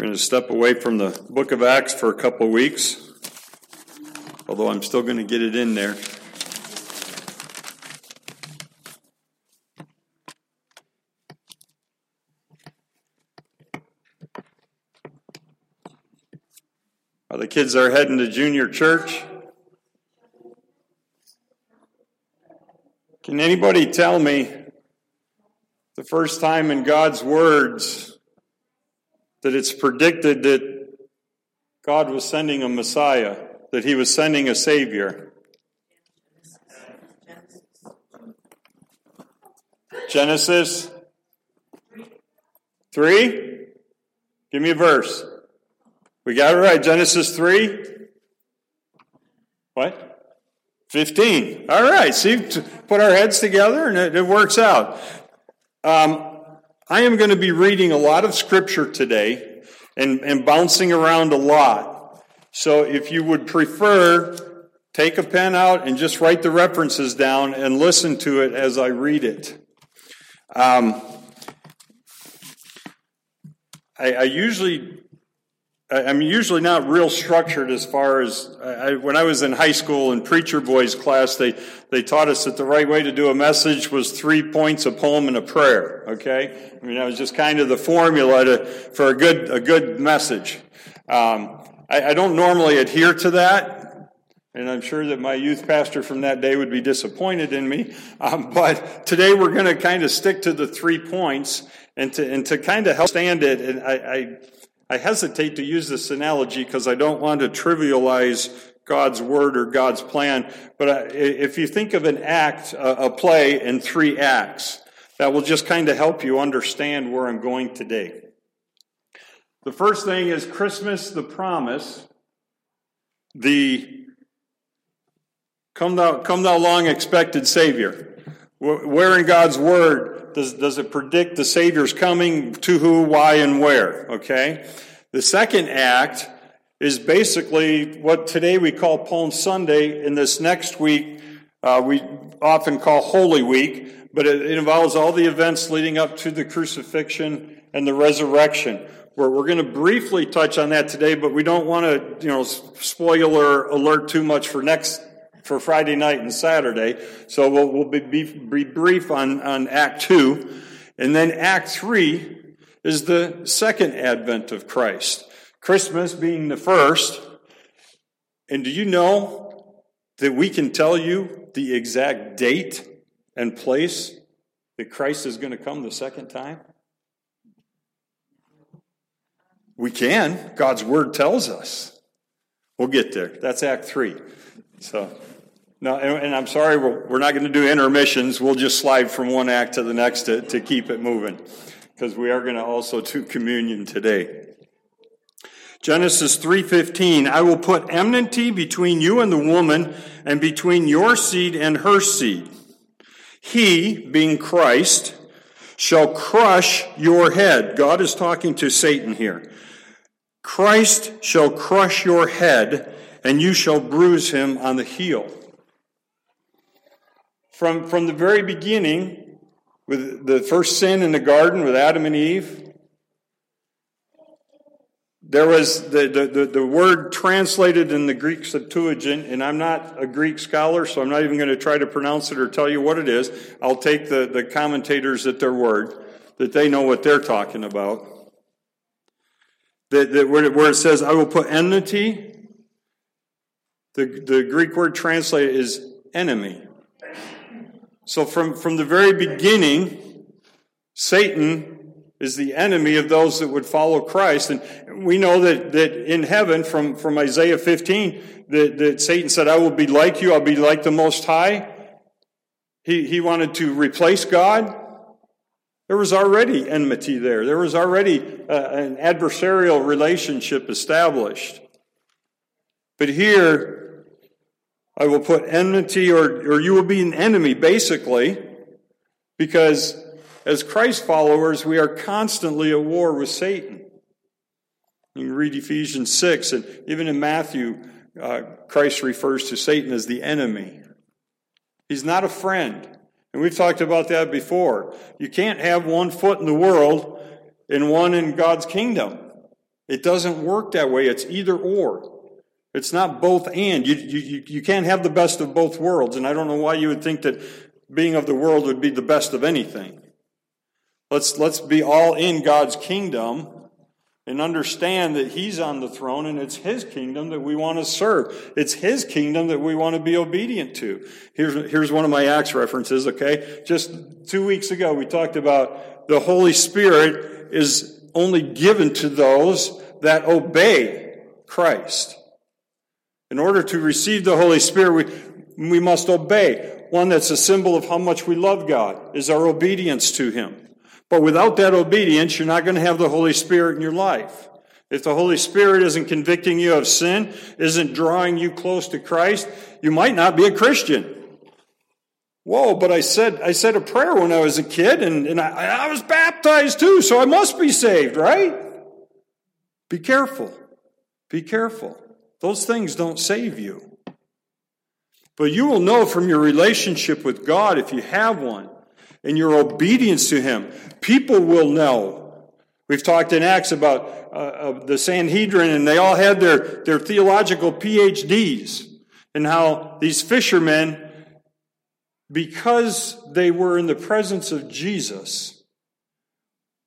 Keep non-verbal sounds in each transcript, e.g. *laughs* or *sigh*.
We're going to step away from the book of Acts for a couple of weeks, although I'm still going to get it in there. Are the kids are heading to junior church? Can anybody tell me the first time in God's words that it's predicted that God was sending a Messiah, that he was sending a Savior? Genesis 3? Give me a verse. We got it right. Genesis 3? What? 15. All right. See, put our heads together and it, it works out. Um, I am going to be reading a lot of scripture today and, and bouncing around a lot. So if you would prefer, take a pen out and just write the references down and listen to it as I read it. Um, I, I usually I'm usually not real structured as far as I, when I was in high school in preacher boys class, they, they taught us that the right way to do a message was three points, a poem, and a prayer. Okay, I mean that was just kind of the formula to, for a good a good message. Um, I, I don't normally adhere to that, and I'm sure that my youth pastor from that day would be disappointed in me. Um, *laughs* but today we're going to kind of stick to the three points and to and to kind of help stand it. And I, I I hesitate to use this analogy because I don't want to trivialize God's word or God's plan. But if you think of an act, a play in three acts, that will just kind of help you understand where I'm going today. The first thing is Christmas, the promise, the come thou, come thou long expected Savior. Where in God's word does, does it predict the Savior's coming to who, why, and where? Okay. The second act is basically what today we call Palm Sunday, and this next week uh, we often call Holy Week, but it, it, involves all the events leading up to the crucifixion and the resurrection. We're, we're going to briefly touch on that today, but we don't want to, you know, spoiler alert too much for next for Friday night and Saturday. So we'll, we'll be, be, be brief on, on Act 2. And then Act 3 is the second advent of Christ. Christmas being the first. And do you know that we can tell you the exact date and place that Christ is going to come the second time? We can. God's word tells us. We'll get there. That's Act 3. So. No, and, and I'm sorry, we're, we're not going to do intermissions. We'll just slide from one act to the next to, to keep it moving because we are going to also do communion today. Genesis 3:15 I will put enmity between you and the woman and between your seed and her seed. He, being Christ, shall crush your head. God is talking to Satan here. Christ shall crush your head and you shall bruise him on the heel. From, from the very beginning, with the first sin in the garden with Adam and Eve, there was the, the, the, word translated in the Greek Septuagint, and I'm not a Greek scholar, so I'm not even going to try to pronounce it or tell you what it is. I'll take the, the commentators at their word, that they know what they're talking about. That, that where, where it says, I will put enmity, the, the Greek word translated is enemy. So from, from the very beginning, Satan is the enemy of those that would follow Christ. And we know that, that in heaven, from, from Isaiah 15, that, that Satan said, I will be like you, I'll be like the Most High. He, he wanted to replace God. There was already enmity there. There was already uh, an adversarial relationship established. But here, I will put enmity, or, or you will be an enemy, basically, because as Christ followers, we are constantly at war with Satan. You can read Ephesians 6, and even in Matthew, uh, Christ refers to Satan as the enemy. He's not a friend. And we've talked about that before. You can't have one foot in the world and one in God's kingdom. It doesn't work that way. It's either or. It's not both and. You, you, you can't have the best of both worlds. And I don't know why you would think that being of the world would be the best of anything. Let's, let's be all in God's kingdom and understand that He's on the throne and it's His kingdom that we want to serve. It's His kingdom that we want to be obedient to. Here's, here's one of my Acts references, okay? Just two weeks ago, we talked about the Holy Spirit is only given to those that obey Christ. In order to receive the Holy Spirit, we, we must obey. One that's a symbol of how much we love God is our obedience to Him. But without that obedience, you're not going to have the Holy Spirit in your life. If the Holy Spirit isn't convicting you of sin, isn't drawing you close to Christ, you might not be a Christian. Whoa, but I said, I said a prayer when I was a kid and, and I, I was baptized too, so I must be saved, right? Be careful. Be careful. Those things don't save you. But you will know from your relationship with God, if you have one, and your obedience to Him, people will know. We've talked in Acts about uh, the Sanhedrin, and they all had their, their theological PhDs, and how these fishermen, because they were in the presence of Jesus,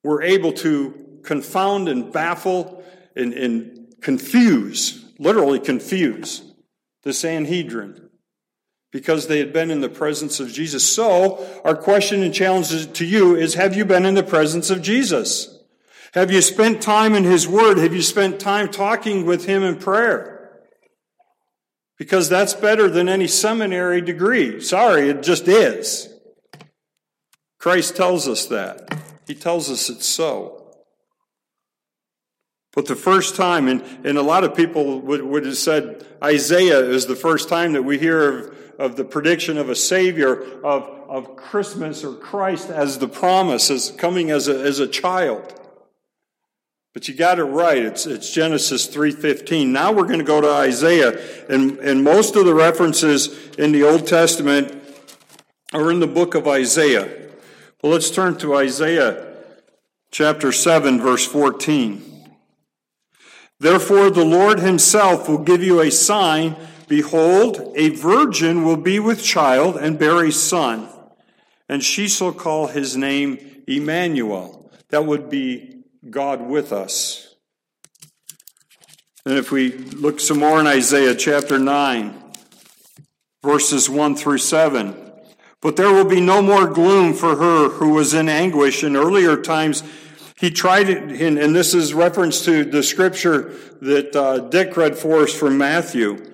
were able to confound and baffle and, and confuse literally confuse the Sanhedrin because they had been in the presence of Jesus. So, our question and challenge to you is Have you been in the presence of Jesus? Have you spent time in His Word? Have you spent time talking with Him in prayer? Because that's better than any seminary degree. Sorry, it just is. Christ tells us that. He tells us it's so. But the first time, and, and a lot of people would, would have said Isaiah is the first time that we hear of, of the prediction of a Savior, of, of Christmas or Christ as the promise, as coming as a, as a child. But you got it right. It's, it's Genesis 3.15. Now we're going to go to Isaiah. And, and most of the references in the Old Testament are in the book of Isaiah. Well, let's turn to Isaiah chapter 7, verse 14. Therefore, the Lord himself will give you a sign. Behold, a virgin will be with child and bear a son, and she shall call his name Emmanuel. That would be God with us. And if we look some more in Isaiah chapter 9, verses 1 through 7. But there will be no more gloom for her who was in anguish in earlier times he tried it, and this is reference to the scripture that uh, Dick read for us from Matthew.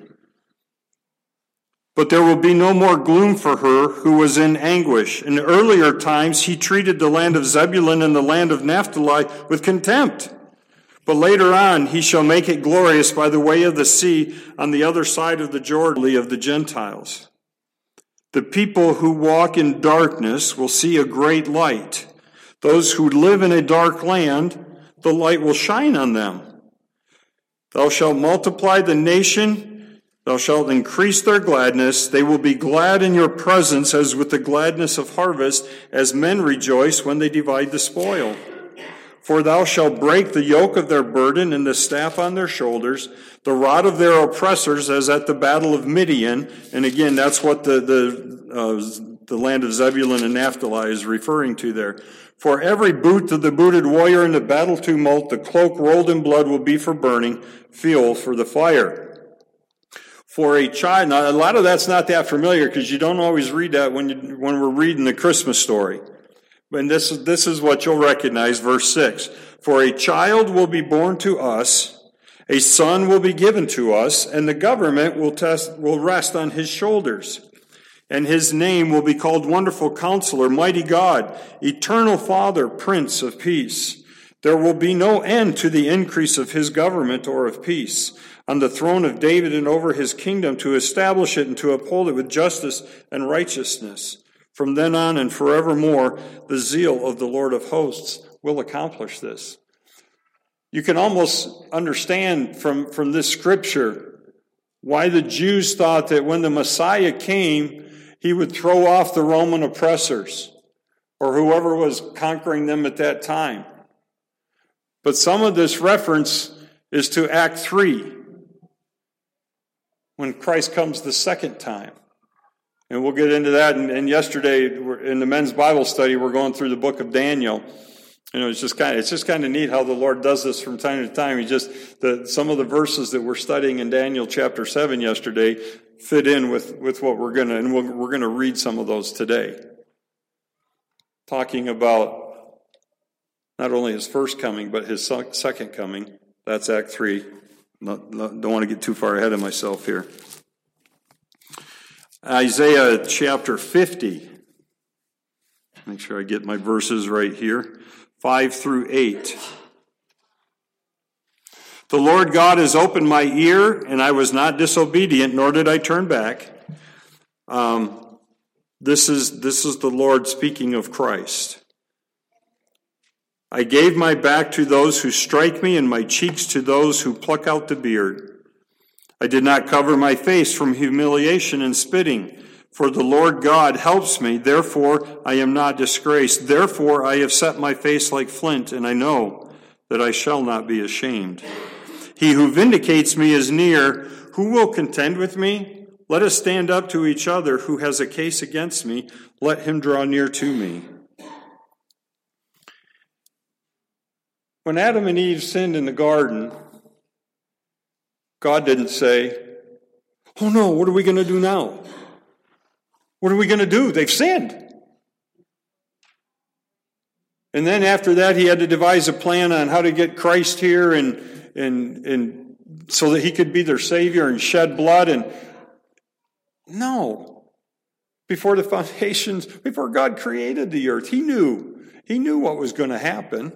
But there will be no more gloom for her who was in anguish. In earlier times, he treated the land of Zebulun and the land of Naphtali with contempt. But later on, he shall make it glorious by the way of the sea on the other side of the Jordan of the Gentiles. The people who walk in darkness will see a great light. Those who live in a dark land, the light will shine on them. Thou shalt multiply the nation, thou shalt increase their gladness. They will be glad in your presence as with the gladness of harvest, as men rejoice when they divide the spoil. For thou shalt break the yoke of their burden and the staff on their shoulders, the rod of their oppressors, as at the battle of Midian. And again, that's what the, the, uh, the land of Zebulun and Naphtali is referring to there. For every boot of the booted warrior in the battle tumult, the cloak rolled in blood will be for burning, fuel for the fire. For a child, now a lot of that's not that familiar because you don't always read that when, you, when we're reading the Christmas story. And this, is, this is what you'll recognize, verse 6. For a child will be born to us, a son will be given to us, and the government will, test, will rest on his shoulders and his name will be called Wonderful Counselor, Mighty God, Eternal Father, Prince of Peace. There will be no end to the increase of his government or of peace on the throne of David and over his kingdom to establish it and to uphold it with justice and righteousness. From then on and forevermore, the zeal of the Lord of hosts will accomplish this. You can almost understand from, from this scripture why the Jews thought that when the Messiah came, he would throw off the Roman oppressors or whoever was conquering them at that time. But some of this reference is to Act 3, when Christ comes the second time. And we'll get into that. And, and yesterday, in the men's Bible study, we're going through the book of Daniel. You know, it's just kind of it's just kind of neat how the Lord does this from time to time. He just the some of the verses that we're studying in Daniel chapter seven yesterday fit in with with what we're gonna and we're, we're gonna read some of those today, talking about not only his first coming but his second coming. That's Act three. Don't want to get too far ahead of myself here. Isaiah chapter 50. Make sure I get my verses right here. 5 through 8. The Lord God has opened my ear, and I was not disobedient, nor did I turn back. Um, this is this is the Lord speaking of Christ. I gave my back to those who strike me, and my cheeks to those who pluck out the beard. I did not cover my face from humiliation and spitting. For the Lord God helps me, therefore I am not disgraced. Therefore I have set my face like flint, and I know that I shall not be ashamed. He who vindicates me is near. Who will contend with me? Let us stand up to each other. Who has a case against me? Let him draw near to me. When Adam and Eve sinned in the garden, God didn't say, Oh no, what are we going to do now? What are we going to do? They've sinned. And then after that, he had to devise a plan on how to get Christ here and, and, and so that he could be their Savior and shed blood. And no. Before the *laughs* foundations, before God created the earth, he knew. He knew what was going to happen.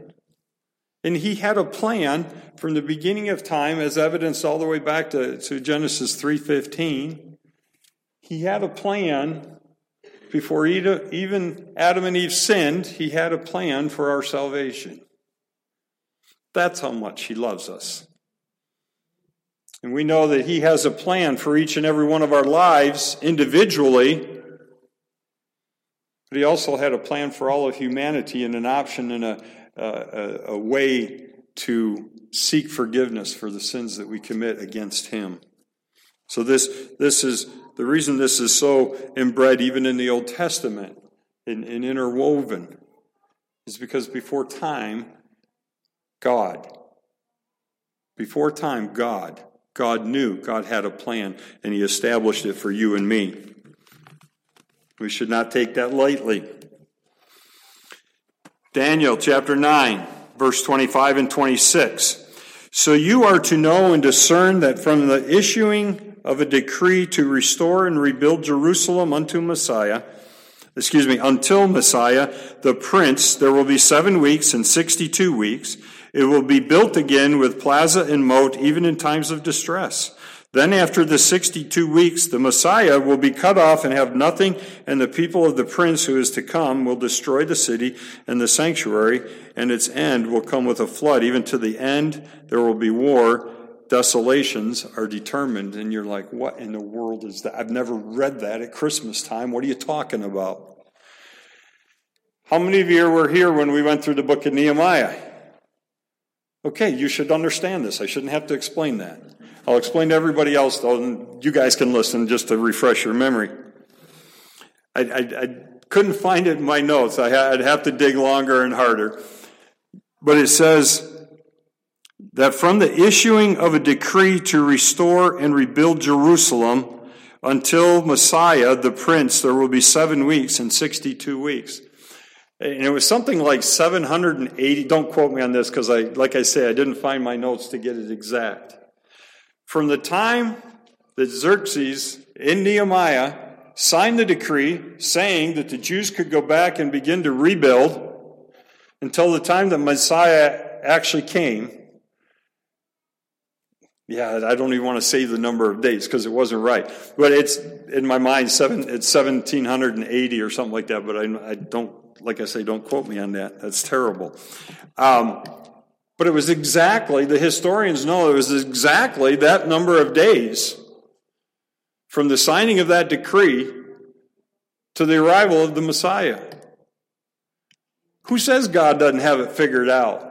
And he had a plan from the beginning of time, as evidenced all the way back to, to Genesis 3.15. He had a plan before even Adam and Eve sinned, he had a plan for our salvation. That's how much he loves us. And we know that he has a plan for each and every one of our lives individually, but he also had a plan for all of humanity and an option and a, a, a way to seek forgiveness for the sins that we commit against him. So this, this is the reason this is so inbred even in the Old Testament and, and interwoven is because before time, God, before time, God, God knew, God had a plan, and He established it for you and me. We should not take that lightly. Daniel chapter 9, verse 25 and 26. So you are to know and discern that from the issuing of a decree to restore and rebuild Jerusalem unto Messiah, excuse me, until Messiah, the Prince, there will be seven weeks and 62 weeks. It will be built again with plaza and moat, even in times of distress. Then, after the 62 weeks, the Messiah will be cut off and have nothing, and the people of the prince who is to come will destroy the city and the sanctuary, and its end will come with a flood. Even to the end, there will be war desolations are determined, and you're like, what in the world is that? I've never read that at Christmas time. What are you talking about? How many of you were here when we went through the book of Nehemiah? Okay, you should understand this. I shouldn't have to explain that. I'll explain to everybody else, though, and you guys can listen just to refresh your memory. I, I, I couldn't find it in my notes. I, I'd have to dig longer and harder. But it says, that from the issuing of a decree to restore and rebuild Jerusalem until Messiah, the Prince, there will be seven weeks and 62 weeks. And it was something like 780. Don't quote me on this because I, like I say, I didn't find my notes to get it exact. From the time that Xerxes in Nehemiah signed the decree saying that the Jews could go back and begin to rebuild until the time that Messiah actually came, yeah, I don't even want to say the number of dates because it wasn't right. But it's in my mind, seven, it's 1780 or something like that. But I, I don't, like I say, don't quote me on that. That's terrible. Um, but it was exactly, the historians know it was exactly that number of days from the signing of that decree to the arrival of the Messiah. Who says God doesn't have it figured out?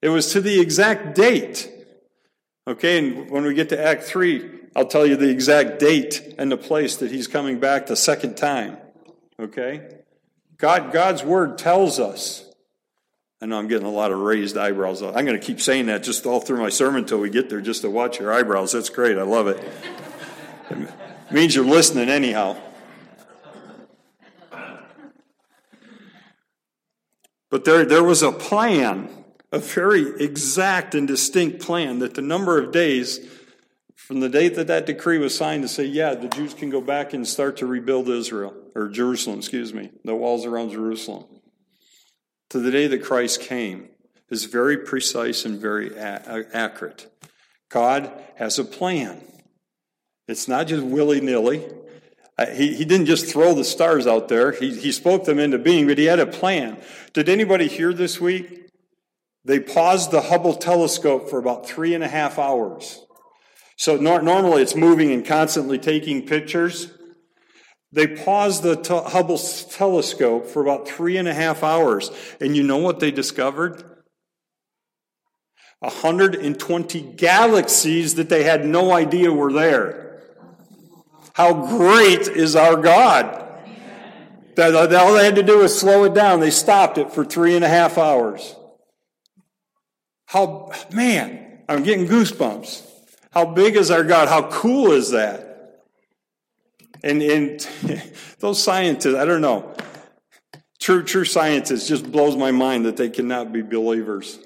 It was to the exact date. Okay, and when we get to Act 3, I'll tell you the exact date and the place that he's coming back the second time. Okay? God, God's word tells us. I know I'm getting a lot of raised eyebrows. I'm going to keep saying that just all through my sermon until we get there, just to watch your eyebrows. That's great. I love it. it means you're listening anyhow. But there, there was a plan, a very exact and distinct plan that the number of days from the date that that decree was signed to say, yeah, the Jews can go back and start to rebuild Israel, or Jerusalem, excuse me, the walls around Jerusalem, to the day that Christ came is very precise and very a- accurate. God has a plan. It's not just willy nilly. Uh, he, he didn't just throw the stars out there, he, he spoke them into being, but he had a plan. Did anybody hear this week? They paused the Hubble telescope for about three and a half hours. So nor- normally it's moving and constantly taking pictures. They paused the t- Hubble telescope for about three and a half hours. And you know what they discovered? 120 galaxies that they had no idea were there. How great is our God! That all they had to do was slow it down. They stopped it for three and a half hours. How, man, I'm getting goosebumps. How big is our God? How cool is that? And, and *laughs* those scientists, I don't know. True, true scientists just blows my mind that they cannot be believers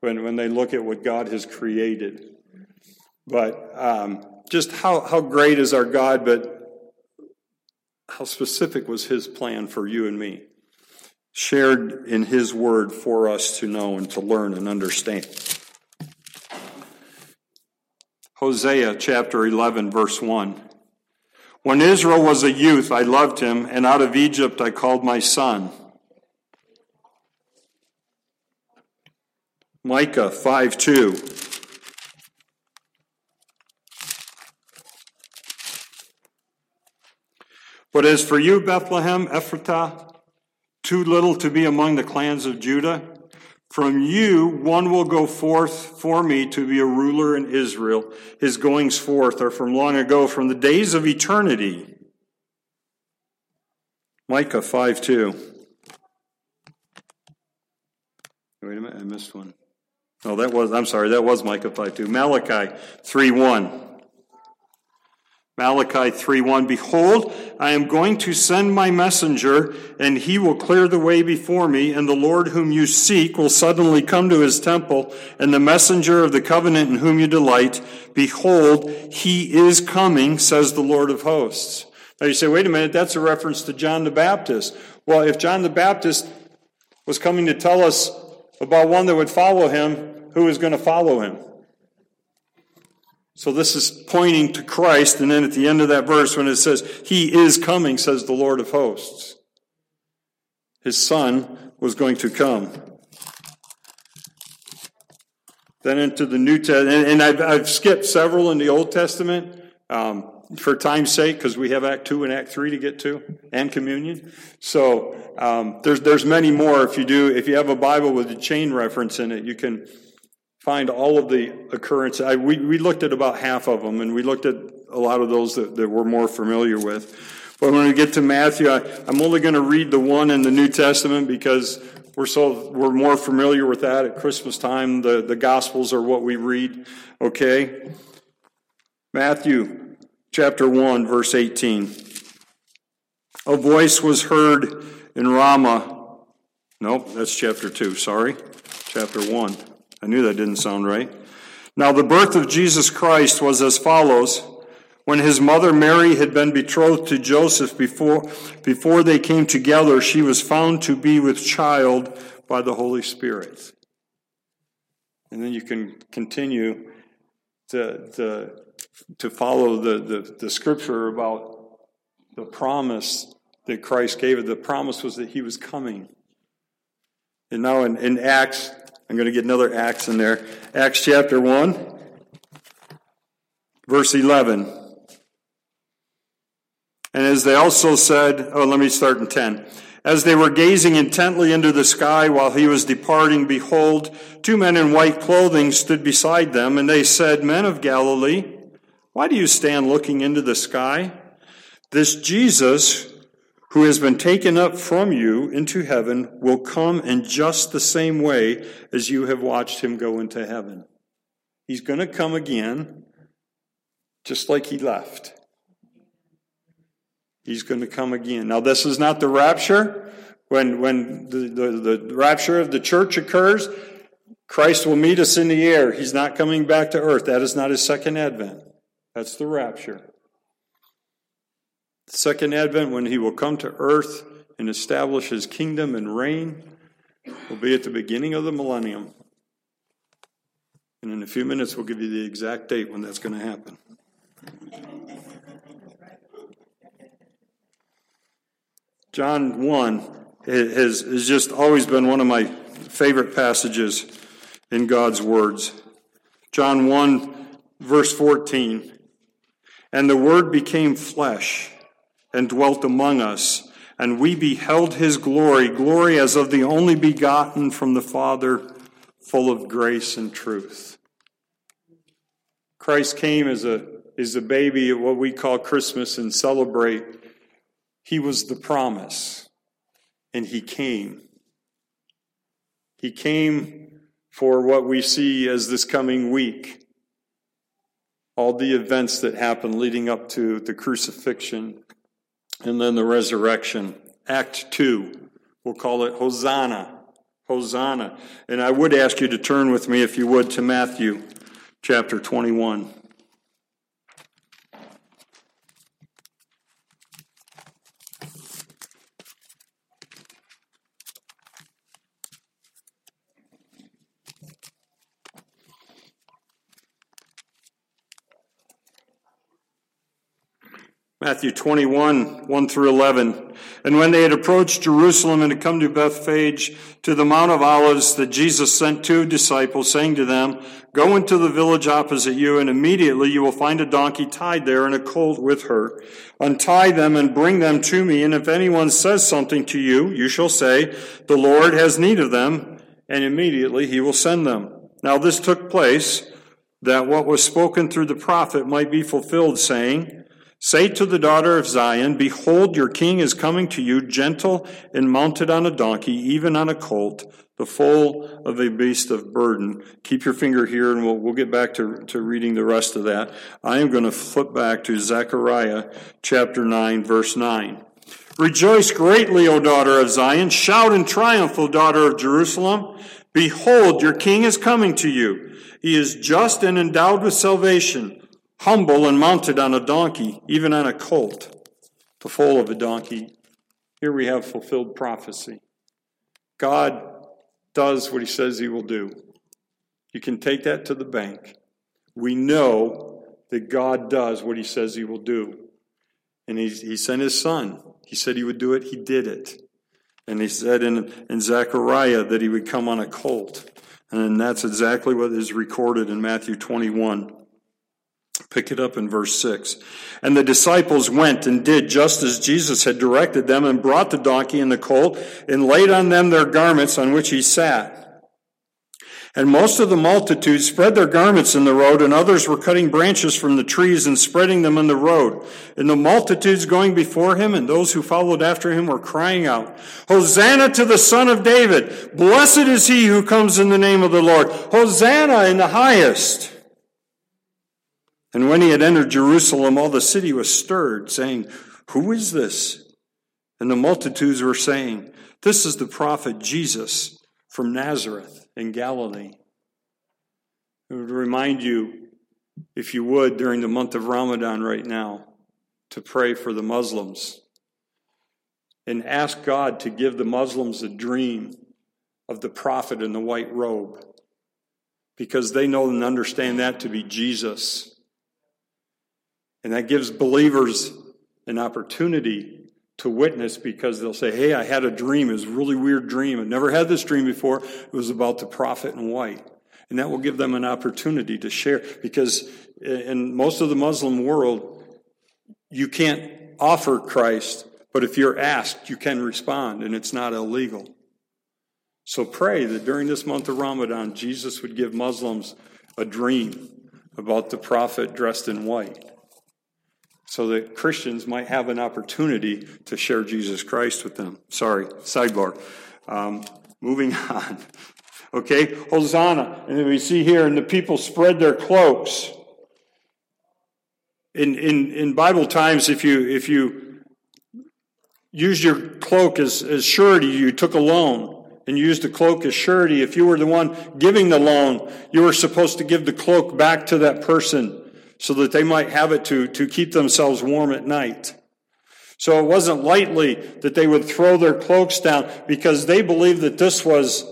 when, when they look at what God has created. But um, just how, how great is our God, but how specific was his plan for you and me? Shared in his word for us to know and to learn and understand. Hosea chapter 11, verse 1. When Israel was a youth, I loved him, and out of Egypt I called my son. Micah 5 2. But as for you, Bethlehem, Ephratah, too little to be among the clans of Judah, from you one will go forth for me to be a ruler in Israel. His goings forth are from long ago, from the days of eternity. Micah 5 2. Wait a minute, I missed one. Oh, that was, I'm sorry, that was Micah 5 2. Malachi 3 1. Malachi 3:1 Behold, I am going to send my messenger, and he will clear the way before me, and the Lord whom you seek will suddenly come to his temple, and the messenger of the covenant in whom you delight, behold, he is coming, says the Lord of hosts. Now you say, wait a minute, that's a reference to John the Baptist. Well, if John the Baptist was coming to tell us about one that would follow him, who is going to follow him? So this is pointing to Christ. And then at the end of that verse, when it says, He is coming, says the Lord of hosts. His son was going to come. Then into the New Testament, and I've, I've, skipped several in the Old Testament um, for time's sake, because we have Act 2 and Act 3 to get to, and communion. So um, there's, there's many more. If you do, if you have a Bible with a chain reference in it, you can find all of the occurrences. I, we, we looked at about half of them, and we looked at a lot of those that, that we're more familiar with. But when we get to Matthew, I, I'm only going to read the one in the New Testament because we're so we're more familiar with that at Christmas time. The, the Gospels are what we read. Okay? Matthew chapter 1, verse 18. A voice was heard in Ramah. Nope, that's chapter 2, sorry. Chapter 1. I knew that didn't sound right. Now, the birth of Jesus Christ was as follows. When his mother Mary had been betrothed to Joseph before, before they came together, she was found to be with child by the Holy Spirit. And then you can continue to, to, to follow the, the, the scripture about the promise that Christ gave. It. The promise was that he was coming. And now in, in Acts I'm going to get another Acts in there. Acts chapter 1, verse 11. And as they also said, oh, let me start in 10. As they were gazing intently into the sky while he was departing, behold, two men in white clothing stood beside them, and they said, Men of Galilee, why do you stand looking into the sky? This Jesus, who has been taken up from you into heaven, will come in just the same way as you have watched him go into heaven. He's going to come again, just like he left. He's going to come again. Now, this is not the rapture. When, when the, the, the rapture of the church occurs, Christ will meet us in the air. He's not coming back to earth. That is not his second advent. That's the rapture. Second advent, when he will come to earth and establish his kingdom and reign, will be at the beginning of the millennium. And in a few minutes, we'll give you the exact date when that's going to happen. John 1 has, has just always been one of my favorite passages in God's words. John 1, verse 14. And the Word became flesh and dwelt among us, and we beheld his glory, glory as of the only begotten from the Father, full of grace and truth. Christ came as a, as a baby at what we call Christmas and celebrate he was the promise, and He came. He came for what we see as this coming week. All the events that happened leading up to the crucifixion and then the resurrection. Act 2, we'll call it Hosanna. Hosanna. And I would ask you to turn with me, if you would, to Matthew chapter 21. Matthew 21, 1 through 11. And when they had approached Jerusalem and had come to Bethphage, to the Mount of Olives, that Jesus sent two disciples, saying to them, Go into the village opposite you, and immediately you will find a donkey tied there and a colt with her. Untie them and bring them to me, and if anyone says something to you, you shall say, The Lord has need of them, and immediately he will send them. Now this took place, that what was spoken through the prophet might be fulfilled, saying, Say to the daughter of Zion, Behold, your king is coming to you, gentle and mounted on a donkey, even on a colt, the foal of a beast of burden. Keep your finger here, and we'll, we'll get back to, to reading the rest of that. I am going to flip back to Zechariah chapter 9, verse 9. Rejoice greatly, O daughter of Zion. Shout in triumph, O daughter of Jerusalem. Behold, your king is coming to you. He is just and endowed with salvation humble and mounted on a donkey, even on a colt, the foal of a donkey. Here we have fulfilled prophecy. God does what he says he will do. You can take that to the bank. We know that God does what he says he will do. And he, he sent his son. He said he would do it. He did it. And he said in, in Zechariah that he would come on a colt. And that's exactly what is recorded in Matthew 21. Pick it up in verse 6. And the disciples went and did just as Jesus had directed them and brought the donkey and the colt and laid on them their garments on which he sat. And most of the multitude spread their garments in the road, and others were cutting branches from the trees and spreading them in the road. And the multitudes going before him and those who followed after him were crying out, Hosanna to the Son of David! Blessed is he who comes in the name of the Lord! Hosanna in the highest! And when he had entered Jerusalem, all the city was stirred, saying, Who is this? And the multitudes were saying, This is the prophet Jesus from Nazareth in Galilee. I would remind you, if you would, during the month of Ramadan right now, to pray for the Muslims and ask God to give the Muslims a dream of the prophet in the white robe because they know and understand that to be Jesus. And that gives believers an opportunity to witness because they'll say, Hey, I had a dream. It was a really weird dream. I've never had this dream before. It was about the prophet in white. And that will give them an opportunity to share because in most of the Muslim world, you can't offer Christ But if you're asked, you can respond, and it's not illegal. So pray that during this month of Ramadan, Jesus would give Muslims a dream about the prophet dressed in white so that Christians might have an opportunity to share Jesus Christ with them. Sorry, sidebar. Um, moving *laughs* on. Okay, Hosanna. And we see here, and the people spread their cloaks. In, in, in Bible times, if you, if you used your cloak as, as surety, you took a loan and used the cloak as surety. If you were the one giving the loan, you were supposed to give the cloak back to that person so that they might have it to, to keep themselves warm at night. So it wasn't lightly that they would throw their cloaks down because they believed that this was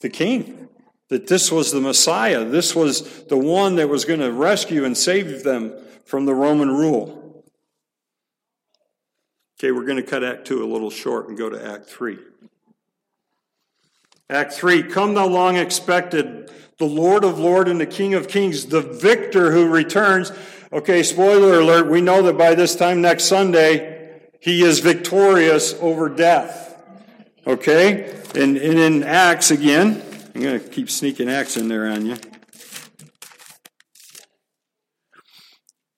the king, that this was the Messiah, this was the one that was going to rescue and save them from the Roman rule. Okay, we're going to cut Act 2 a little short and go to Act 3. Act 3 Come thou long expected, the Lord of Lords and the King of Kings, the victor who returns. Okay, spoiler alert, we know that by this time next Sunday, he is victorious over death. Okay? And, and in Acts again, I'm going to keep sneaking Acts in there on you.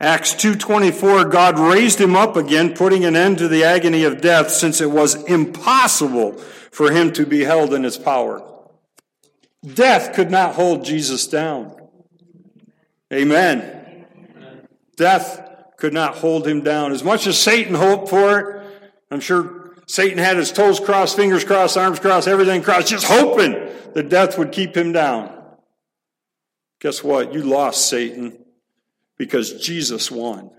Acts 2:24 God raised him up again putting an end to the agony of death since it was impossible for him to be held in his power. Death could not hold Jesus down. Amen. Death could not hold him down. As much as Satan hoped for it, I'm sure Satan had his toes crossed, fingers crossed, arms crossed, everything crossed, just hoping that death would keep him down. Guess what? You lost, Satan, because Jesus won.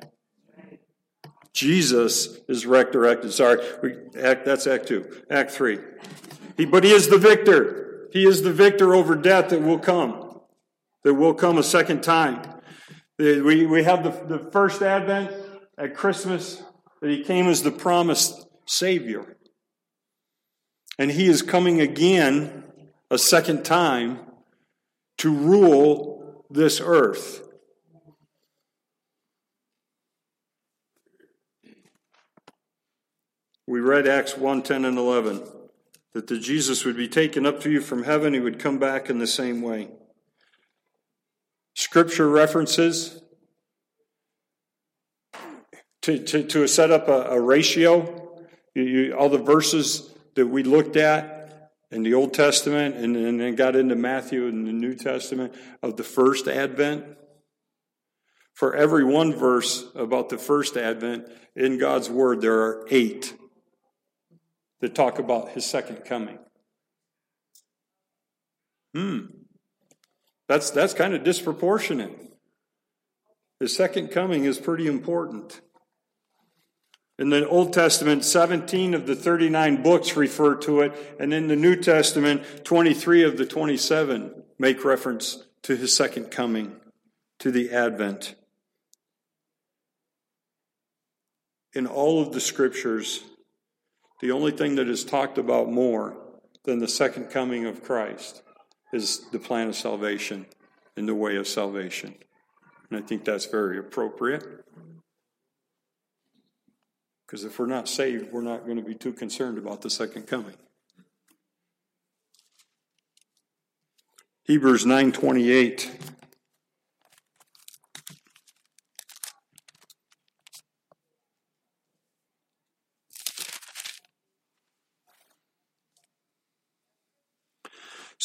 Jesus is resurrected. Sorry, we, act, that's Act 2. Act 3. He, but he is the victor. He is the victor over death that will come, that will come a second time. We, we have the, the first advent at Christmas, that he came as the promised Savior. And he is coming again a second time to rule this earth. We read Acts 1 10 and 11 that the Jesus would be taken up to you from heaven, he would come back in the same way. Scripture references to, to, to set up a, a ratio. You, you, all the verses that we looked at in the Old Testament and, and then got into Matthew and the New Testament of the first advent. For every one verse about the first advent in God's Word, there are eight that talk about his second coming. Hmm. That's, that's kind of disproportionate. His second coming is pretty important. In the Old Testament, 17 of the 39 books refer to it, and in the New Testament, 23 of the 27 make reference to his second coming, to the advent. In all of the scriptures, the only thing that is talked about more than the second coming of Christ is the plan of salvation and the way of salvation. And I think that's very appropriate. Because if we're not saved, we're not going to be too concerned about the second coming. Hebrews 9:28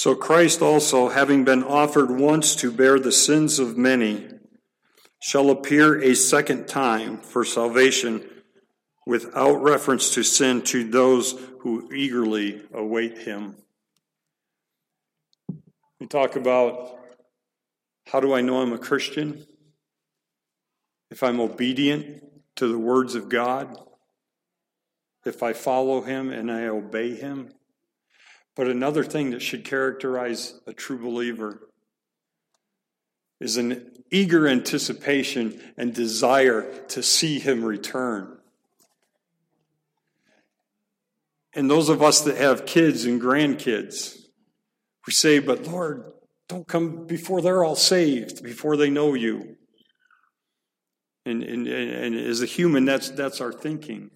So Christ also, having been offered once to bear the sins of many, shall appear a second time for salvation without reference to sin to those who eagerly await him. We talk about how do I know I'm a Christian? If I'm obedient to the words of God, if I follow him and I obey him, but another thing that should characterize a true believer is an eager anticipation and desire to see him return. And those of us that have kids and grandkids, we say, But Lord, don't come before they're all saved, before they know you. And, and, and as a human, that's, that's our thinking.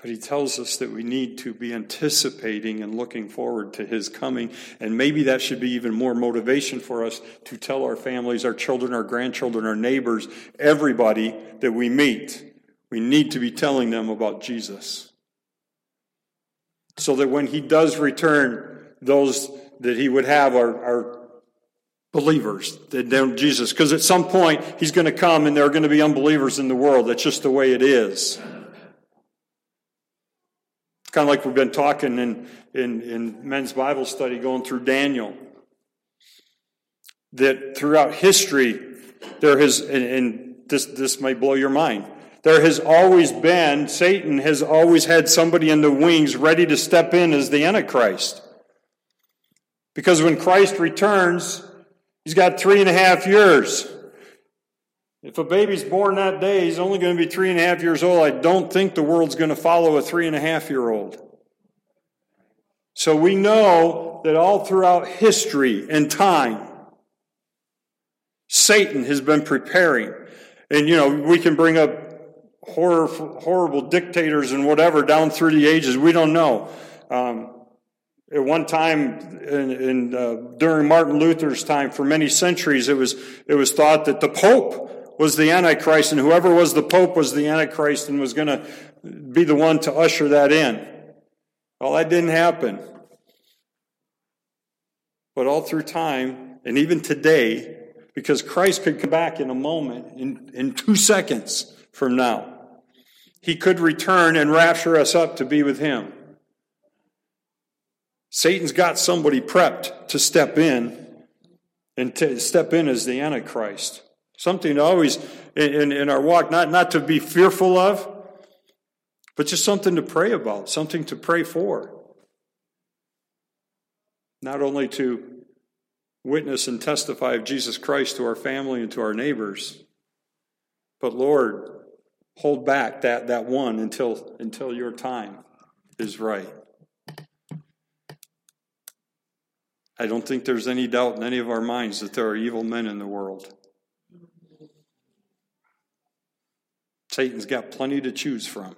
But he tells us that we need to be anticipating and looking forward to his coming. And maybe that should be even more motivation for us to tell our families, our children, our grandchildren, our neighbors, everybody that we meet. We need to be telling them about Jesus. So that when he does return, those that he would have are, are believers that don't Jesus. Because at some point, he's going to come and there are going to be unbelievers in the world. That's just the way it is. Kind of like we've been talking in, in, in men's Bible study going through Daniel. That throughout history, there has, and, and this, this might blow your mind, there has always been, Satan has always had somebody in the wings ready to step in as the Antichrist. Because when Christ returns, he's got three and a half years. If a baby's born that day, he's only going to be three and a half years old. I don't think the world's going to follow a three and a half year old. So we know that all throughout history and time, Satan has been preparing. And, you know, we can bring up horror, horrible dictators and whatever down through the ages. We don't know. Um, at one time, in, in uh, during Martin Luther's time, for many centuries, it was it was thought that the Pope was the Antichrist, and whoever was the Pope was the Antichrist and was going to be the one to usher that in. Well, that didn't happen. But all through time, and even today, because Christ could come back in a moment, in, in two seconds from now, he could return and rapture us up to be with him. Satan's got somebody prepped to step in and to step in as the Antichrist. Something always, in, in our walk, not, not to be fearful of, but just something to pray about, something to pray for. Not only to witness and testify of Jesus Christ to our family and to our neighbors, but Lord, hold back that, that one until, until your time is right. I don't think there's any doubt in any of our minds that there are evil men in the world. Satan's got plenty to choose from.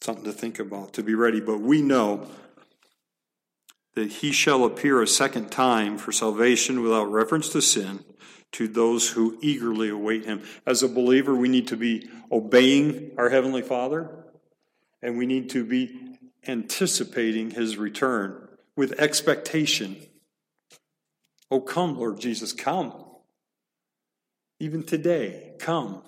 Something to think about, to be ready. But we know that he shall appear a second time for salvation without reference to sin to those who eagerly await him. As a believer, we need to be obeying our Heavenly Father, and we need to be anticipating his return with expectation. Oh, come, Lord Jesus, come. Even today, come.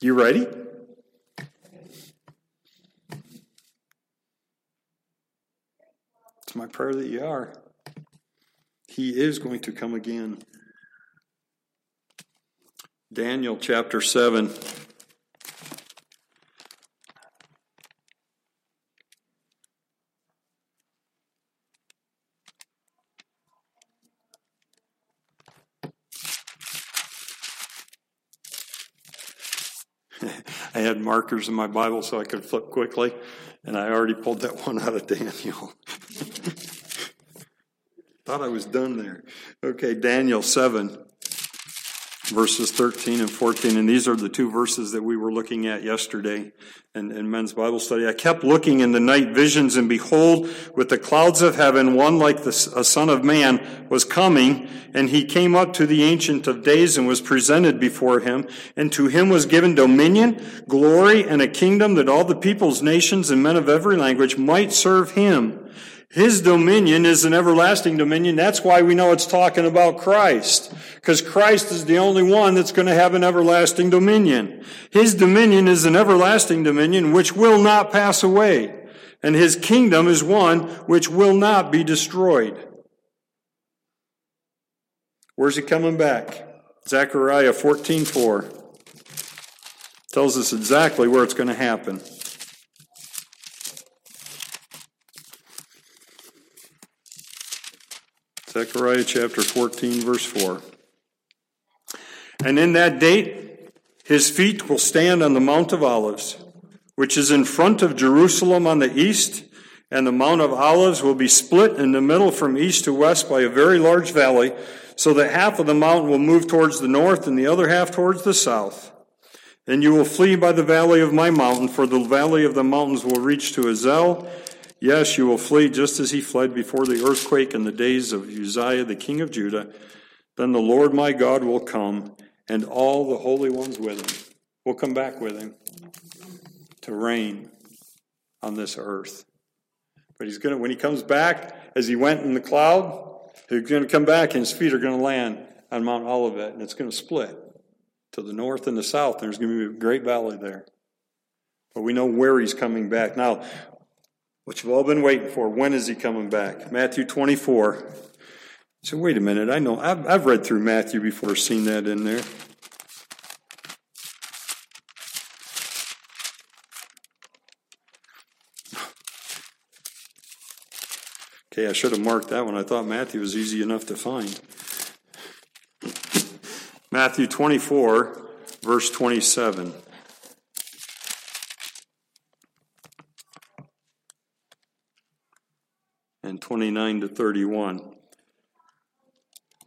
You ready? It's my prayer that you are. He is going to come again. Daniel chapter 7. I had markers in my Bible so I could flip quickly, and I already pulled that *laughs* one out of Daniel. *laughs* Thought I was done there. Okay, Daniel 7 verses 13 and 14. And these are the two verses that we were looking at yesterday in, in, men's Bible study. I kept looking in the night visions, and behold, with the clouds of heaven, one like the a son of man was coming, and he came up to the Ancient of Days and was presented before him. And to him was given dominion, glory, and a kingdom that all the peoples, nations, and men of every language might serve him. His dominion is an everlasting dominion. That's why we know it's talking about Christ. Because Christ is the only one that's going to have an everlasting dominion. His dominion is an everlasting dominion which will not pass away. And his kingdom is one which will not be destroyed. Where's he coming back? Zechariah 14:4 tells us exactly where it's going to happen. Zechariah chapter 14, verse 4. And in that date, his feet will stand on the Mount of Olives, which is in front of Jerusalem on the east, And the Mount of Olives will be split in the middle from east to west by a very large valley, so that half of the mountain will move towards the north and the other half towards the south. And you will flee by the valley of my mountain, for the valley of the mountains will reach to Azel. Yes, you will flee just as he fled before the earthquake in the days of Uzziah, the king of Judah. Then the Lord my God will come, and all the holy ones with him will come back with him to reign on this earth. But he's going to, when he comes back, as he went in the cloud, he's going to come back and his feet are going to land on Mount Olivet and it's going to split to the north and the south. And There's going to be a great valley there. But we know where he's coming back. Now, what you've all been waiting for, when is he coming back? Matthew 24. So wait a minute, I know, I've, I've read through Matthew before, seen that in there. Okay, I should have marked that one. I thought Matthew was easy enough to find. Matthew 24, verse 27. And 29 to 31.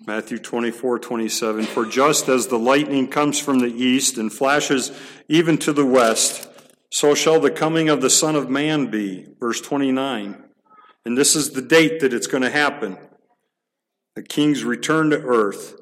Matthew 24, 27. For just as the lightning comes from the east and flashes even to the west, so shall the coming of the Son of Man be. Verse 29. And this is the date that it's going to happen the king's return to earth.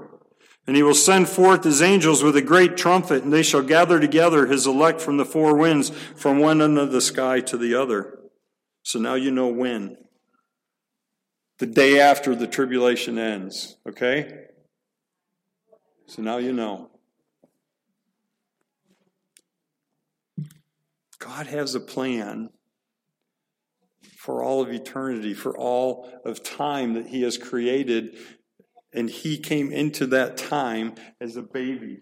And he will send forth his angels with a great trumpet, and they shall gather together his elect from the four winds, from one end of the sky to the other. So now you know when. The day after the tribulation ends, okay? So now you know. God has a plan for all of eternity, for all of time that He has created and he came into that time as a baby.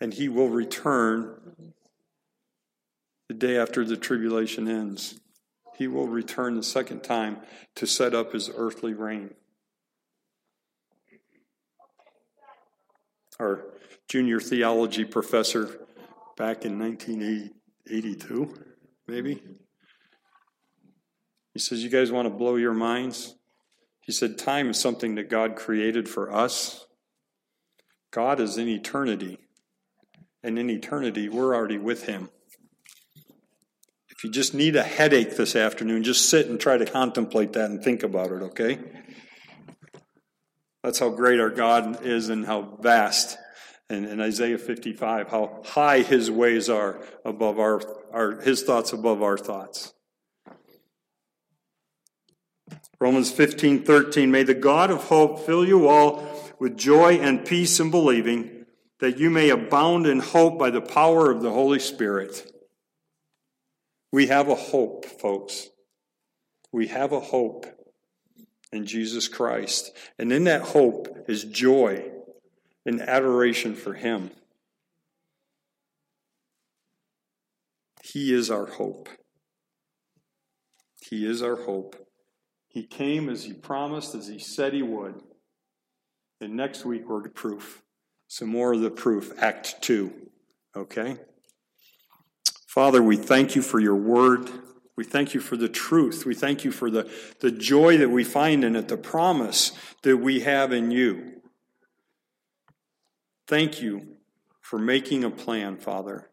And he will return the day after the tribulation ends. He will return the second time to set up his earthly reign. Our junior theology professor back in 1982, maybe, he says, You guys want to blow your minds? He said, Time is something that God created for us. God is in eternity. And in eternity, we're already with Him. If you just need a headache this afternoon, just sit and try to contemplate that and think about it, okay? That's how great our God is and how vast. And in Isaiah 55, how high his ways are above our, our his thoughts above our thoughts. Romans 15, 13. May the God of hope fill you all with joy and peace in believing, that you may abound in hope by the power of the Holy Spirit. We have a hope, folks. We have a hope in Jesus Christ. And in that hope is joy and adoration for Him. He is our hope. He is our hope. He came as he promised, as he said he would. And next week we're to proof. Some more of the proof, Act 2. Okay? Father, we thank you for your word. We thank you for the truth. We thank you for the, the joy that we find in it, the promise that we have in you. Thank you for making a plan, Father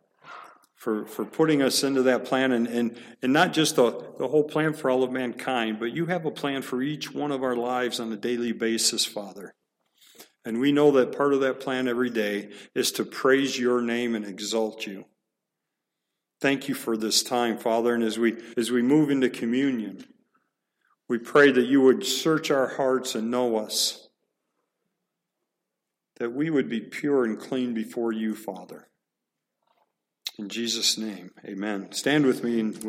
for, for putting us into that plan and, and, and not just the, the whole plan for all of mankind, but you have a plan for each one of our lives on a daily basis, Father. And we know that part of that plan every day is to praise your name and exalt you. Thank you for this time, Father. And as we, as we move into communion, we pray that you would search our hearts and know us, that we would be pure and clean before you, Father. In Jesus' name, amen. Stand with me.